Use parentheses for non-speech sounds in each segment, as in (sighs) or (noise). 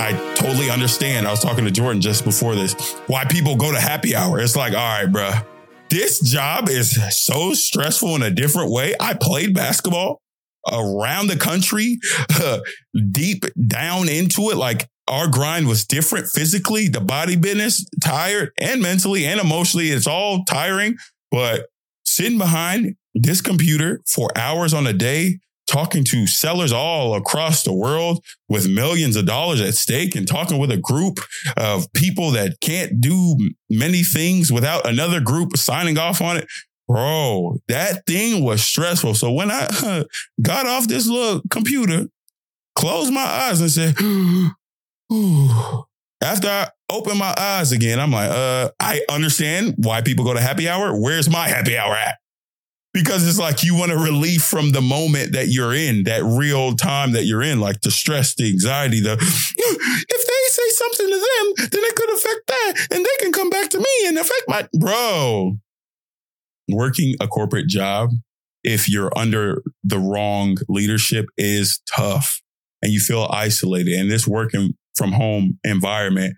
I totally understand. I was talking to Jordan just before this. Why people go to happy hour. It's like, all right, bruh, this job is so stressful in a different way. I played basketball around the country, (laughs) deep down into it. Like our grind was different physically, the body business, tired and mentally and emotionally. It's all tiring, but sitting behind this computer for hours on a day, talking to sellers all across the world with millions of dollars at stake and talking with a group of people that can't do many things without another group signing off on it. Bro, that thing was stressful. So when I (laughs) got off this little computer, closed my eyes and said, (gasps) after I opened my eyes again, I'm like, uh, I understand why people go to happy hour. Where's my happy hour at? Because it's like you want a relief from the moment that you're in, that real time that you're in, like the stress, the anxiety, the (laughs) if they say something to them, then it could affect that. And they can come back to me and affect my bro working a corporate job, if you're under the wrong leadership, is tough and you feel isolated. And this working from home environment,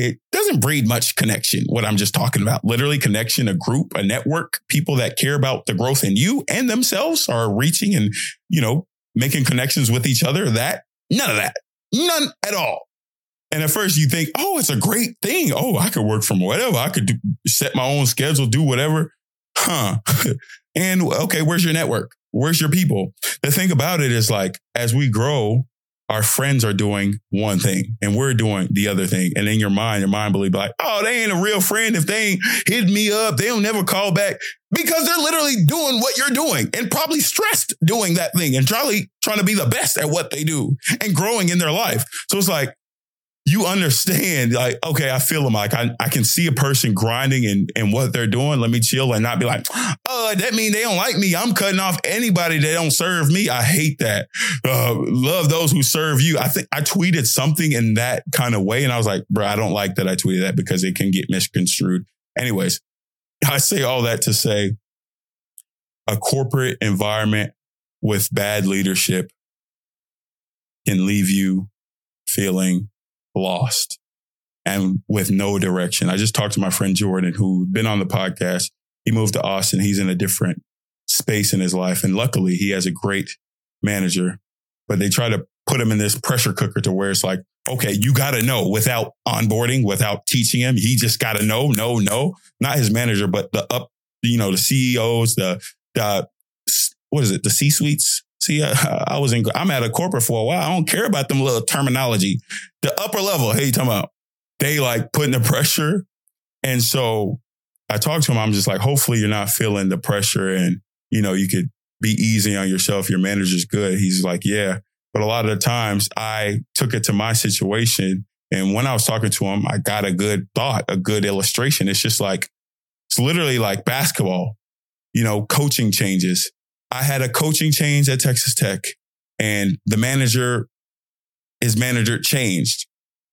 it doesn't breed much connection. What I'm just talking about, literally connection, a group, a network, people that care about the growth in you and themselves are reaching and, you know, making connections with each other. That none of that, none at all. And at first you think, oh, it's a great thing. Oh, I could work from whatever. I could do, set my own schedule, do whatever huh. (laughs) and okay, where's your network? Where's your people? The thing about it is like, as we grow, our friends are doing one thing and we're doing the other thing. And in your mind, your mind will be like, oh, they ain't a real friend. If they ain't hit me up, they'll never call back because they're literally doing what you're doing and probably stressed doing that thing and probably trying to be the best at what they do and growing in their life. So it's like, you understand, like, okay, I feel them. Like, I, I can see a person grinding and, and what they're doing. Let me chill and not be like, oh, that mean they don't like me. I'm cutting off anybody that don't serve me. I hate that. Uh, love those who serve you. I think I tweeted something in that kind of way. And I was like, bro, I don't like that I tweeted that because it can get misconstrued. Anyways, I say all that to say a corporate environment with bad leadership can leave you feeling lost and with no direction. I just talked to my friend Jordan, who'd been on the podcast. He moved to Austin. He's in a different space in his life. And luckily, he has a great manager, but they try to put him in this pressure cooker to where it's like, okay, you got to know without onboarding, without teaching him. He just got to know, no, no, not his manager, but the up, you know, the CEOs, the, the, what is it? The C suites, See, I, I, was in, I'm at a corporate for a while. I don't care about them little terminology. The upper level, hey, you talking about? They like putting the pressure. And so I talked to him. I'm just like, hopefully you're not feeling the pressure and, you know, you could be easy on yourself. Your manager's good. He's like, yeah. But a lot of the times I took it to my situation. And when I was talking to him, I got a good thought, a good illustration. It's just like, it's literally like basketball, you know, coaching changes I had a coaching change at Texas Tech and the manager, his manager changed.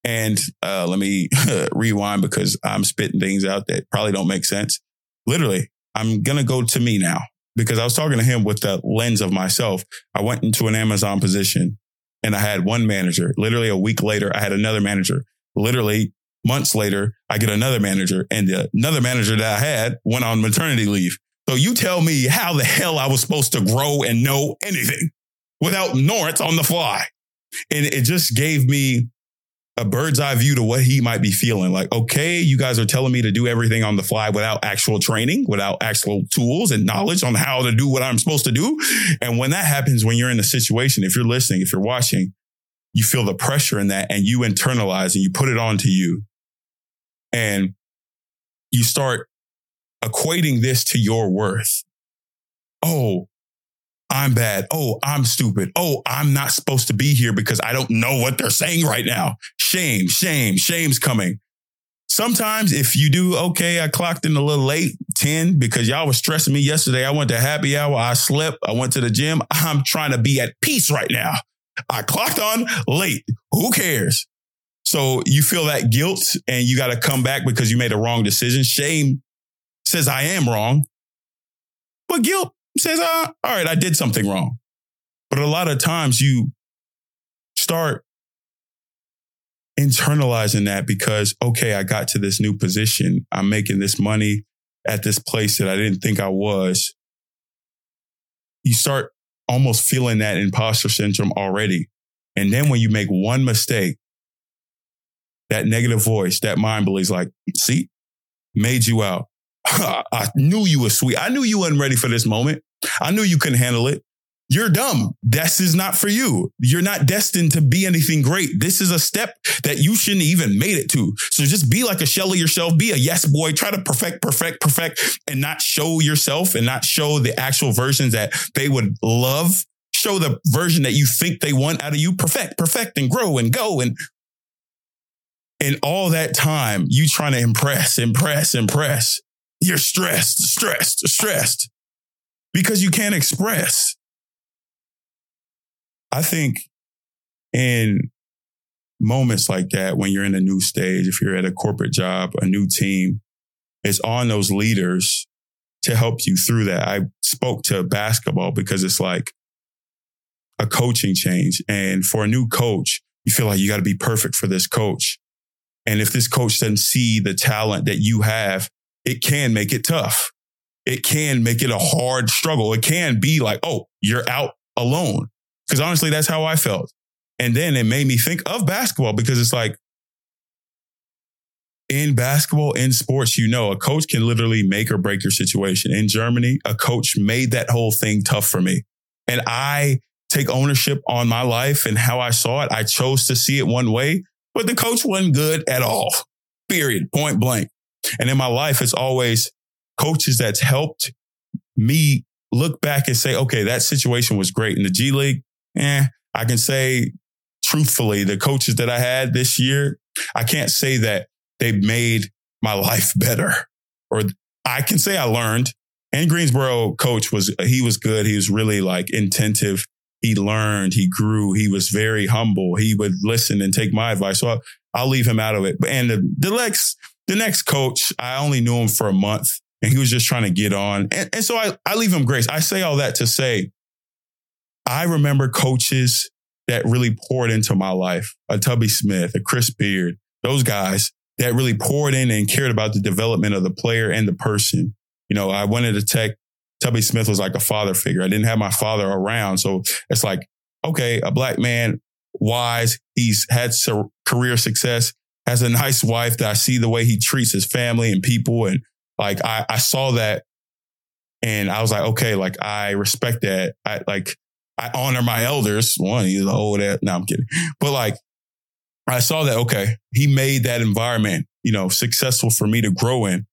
And uh, let me (laughs) rewind because I'm spitting things out that probably don't make sense. Literally, I'm going to go to me now because I was talking to him with the lens of myself. I went into an Amazon position and I had one manager. Literally a week later, I had another manager. Literally months later, I get another manager and the, another manager that I had went on maternity leave. So you tell me how the hell I was supposed to grow and know anything without Norris on the fly. And it just gave me a bird's eye view to what he might be feeling. Like, okay, you guys are telling me to do everything on the fly without actual training, without actual tools and knowledge on how to do what I'm supposed to do. And when that happens, when you're in a situation, if you're listening, if you're watching, you feel the pressure in that and you internalize and you put it onto you. And you start equating this to your worth. Oh, I'm bad. Oh, I'm stupid. Oh, I'm not supposed to be here because I don't know what they're saying right now. Shame, shame, shame's coming. Sometimes if you do, okay, I clocked in a little late, 10, because y'all was stressing me yesterday. I went to happy hour. I slept. I went to the gym. (laughs) I'm trying to be at peace right now. I clocked on late. Who cares? So you feel that guilt and you got to come back because you made a wrong decision. Shame says I am wrong, but guilt says, uh, all right, I did something wrong. But a lot of times you start internalizing that because, okay, I got to this new position. I'm making this money at this place that I didn't think I was. You start almost feeling that imposter syndrome already. And then when you make one mistake, that negative voice, that mind believes like, see, made you out. (coughs) I knew you were sweet. I knew you wasn't ready for this moment. I knew you couldn't handle it. You're dumb. This is not for you. You're not destined to be anything great. This is a step that you shouldn't even made it to. So just be like a shell of yourself. Be a yes boy. Try to perfect, perfect, perfect, and not show yourself and not show the actual versions that they would love. Show the version that you think they want out of you. Perfect, perfect, and grow and go. And in all that time, you trying to impress, impress, impress. You're stressed, stressed, stressed because you can't express. I think in moments like that, when you're in a new stage, if you're at a corporate job, a new team, it's on those leaders to help you through that. I spoke to basketball because it's like a coaching change. And for a new coach, you feel like you got to be perfect for this coach. And if this coach doesn't see the talent that you have, it can make it tough. It can make it a hard struggle. It can be like, oh, you're out alone. Because honestly, that's how I felt. And then it made me think of basketball because it's like in basketball, in sports, you know, a coach can literally make or break your situation. In Germany, a coach made that whole thing tough for me. And I take ownership on my life and how I saw it. I chose to see it one way, but the coach wasn't good at all. Period. Point blank. And in my life, it's always coaches that's helped me look back and say, okay, that situation was great. In the G League, eh, I can say truthfully, the coaches that I had this year, I can't say that they made my life (laughs) better. Or I can say I learned. And Greensboro coach was, he was good. He was really like intentive. He learned, he grew, he was very humble. He would listen and take my advice. So I'll, I'll leave him out of it. And the, the next, the next coach, I only knew him for a month and he was just trying to get on. And, and so I, I leave him grace. I say all that to say I remember coaches that really poured into my life, a Tubby Smith, a Chris Beard, those guys that really poured in and cared about the development of the player and the person. You know, I went to tech. Tubby Smith was like a father figure. I didn't have my father around. So it's like, okay, a black man, wise, he's had career success, has a nice wife that I see the way he treats his family and people. And like, I, I saw that and I was like, okay, like I respect that. I like, I honor my elders. One, he's old at, no, I'm kidding. But like, I saw that, okay, he made that environment, you know, successful for me to grow in.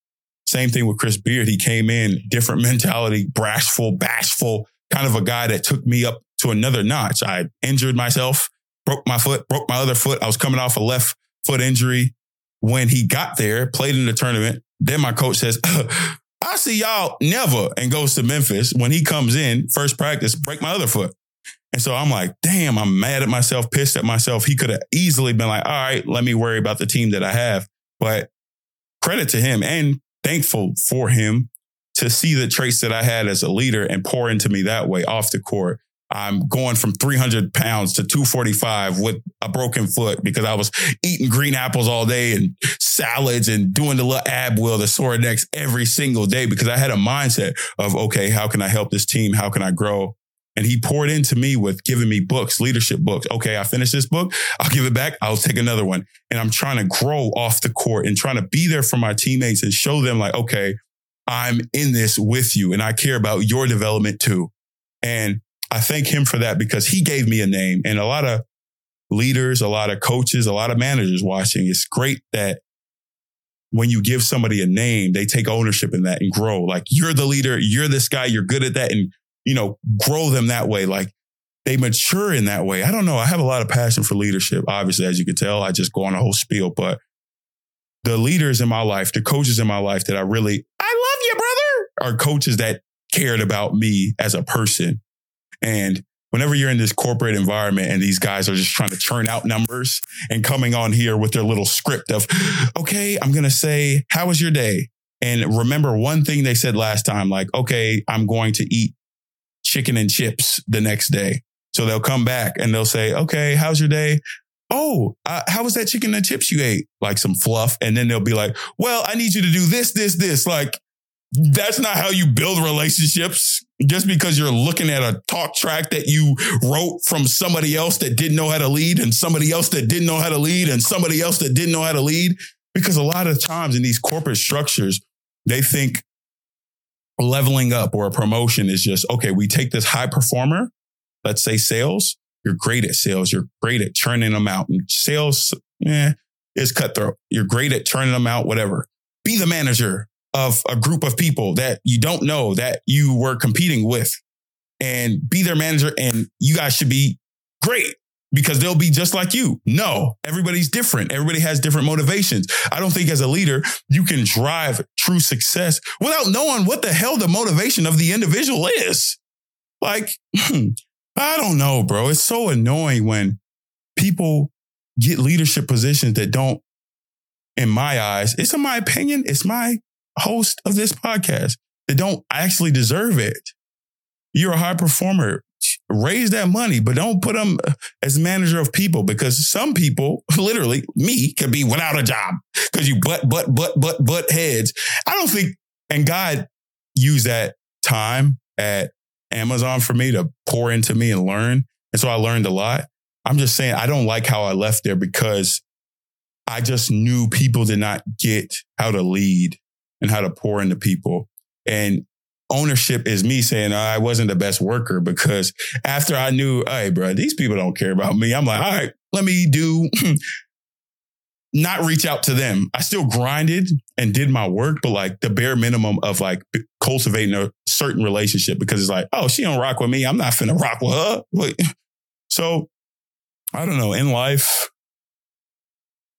Same thing with Chris Beard. He came in, different mentality, brashful, bashful, kind of a guy that took me up to another notch. I injured myself, broke my foot, broke my other foot. I was coming off a left foot injury. When he got there, played in the tournament, then my coach says, (laughs) I see y'all never and goes to Memphis. When he comes in, first practice, break my other foot. And so I'm like, damn, I'm mad at myself, pissed at myself. He could have easily been like, all right, let me worry about the team that I have. But credit to him and thankful for him to see the traits that I had as a leader and pour into me that way off the court. I'm going from 300 pounds to 245 with a broken foot because I was eating green apples all day and salads and doing the little ab wheel, the Sorinex every single day because I had a mindset of, okay, how can I help this team? How can I grow? And he poured into me with giving me books, leadership books. Okay, I finished this book. I'll give it back. I'll take another one. And I'm trying to grow off the court and trying to be there for my teammates and show them like, okay, I'm in this with you and I care about your development too. And I thank him for that because he gave me a name and a lot of leaders, a lot of coaches, a lot of managers watching. It's great that when you give somebody a name, they take ownership in that and grow. Like you're the leader, you're this guy, you're good at that and, you know, grow them that way. Like they mature in that way. I don't know. I have a lot of passion for leadership. Obviously, as you can tell, I just go on a whole spiel, but the leaders in my life, the coaches in my life that I really, I love you, brother, are coaches that cared about me as a person and whenever you're in this corporate environment and these guys are just trying to churn out numbers and coming on here with their little script of, okay, I'm going to say, how was your day? And remember one thing they said last time, like, okay, I'm going to eat chicken and chips the next day. So they'll come back and they'll say, okay, how's your day? Oh, uh, how was that chicken and chips you ate? Like some fluff. And then they'll be like, well, I need you to do this, this, this. Like, that's not how you build relationships. Just because you're looking at a talk track that you wrote from somebody else that didn't know how to lead and somebody else that didn't know how to lead and somebody else that didn't know how to lead. Because a lot of times in these corporate structures, they think leveling up or a promotion is just, okay, we take this high performer, let's say sales, you're great at sales, you're great at churning them out. And sales, eh, is cutthroat. You're great at churning them out, whatever. Be the manager of a group of people that you don't know that you were competing with and be their manager and you guys should be great because they'll be just like you. No, everybody's different. Everybody has different motivations. I don't think as a leader, you can drive true success without knowing what the hell the motivation of the individual is. Like, hmm, I don't know, bro. It's so annoying when people get leadership positions that don't, in my eyes, it's in my opinion, it's my host of this podcast that don't actually deserve it. You're a high performer raise that money, but don't put them as manager of people because some people, (laughs) literally me, can be without a job because you butt, butt, butt, butt, butt heads. I don't think, and God used that time at Amazon for me to pour into me and learn. And so I learned a lot. I'm just saying, I don't like how I left there because I just knew people did not get how to lead and how to pour into people. And ownership is me saying I wasn't the best worker because after I knew, hey, bro, these people don't care about me. I'm like, all right, let me do (clears throat) not reach out to them. I still grinded and did my work, but like the bare minimum of like cultivating a certain relationship because it's like, oh, she don't rock with me. I'm not finna rock with her. (sighs) So I don't know. In life,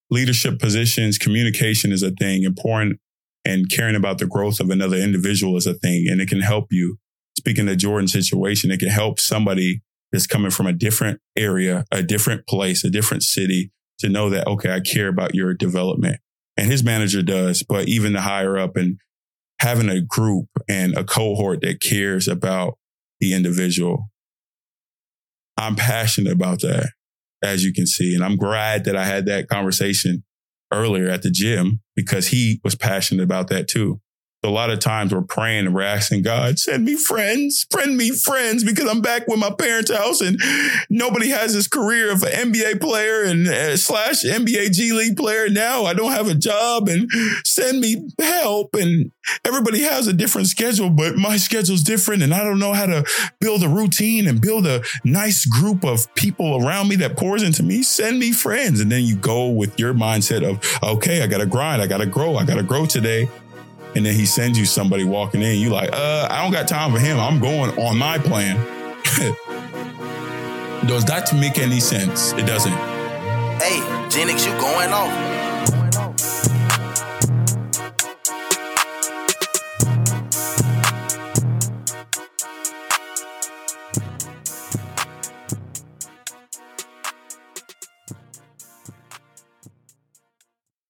leadership positions, communication is a thing. Important and caring about the growth of another individual is a thing. And it can help you. Speaking of Jordan's situation, it can help somebody that's coming from a different area, a different place, a different city to know that, okay, I care about your development. And his manager does, but even the higher up and having a group and a cohort that cares about the individual. I'm passionate about that, as you can see. And I'm glad that I had that conversation earlier at the gym because he was passionate about that too. A lot of times we're praying and we're asking God, send me friends, friend me friends, because I'm back with my parents' house and nobody has this career of an NBA player and uh, slash NBA G League player. Now I don't have a job and send me help. And everybody has a different schedule, but my schedule's different. And I don't know how to build a routine and build a nice group of people around me that pours into me. Send me friends. And then you go with your mindset of, okay, I got to grind. I got to grow. I got to grow today and then he sends you somebody walking in, you like, uh, I don't got time for him. I'm going on my plan. (laughs) Does that make any sense? It doesn't. Hey, Genix, you going off.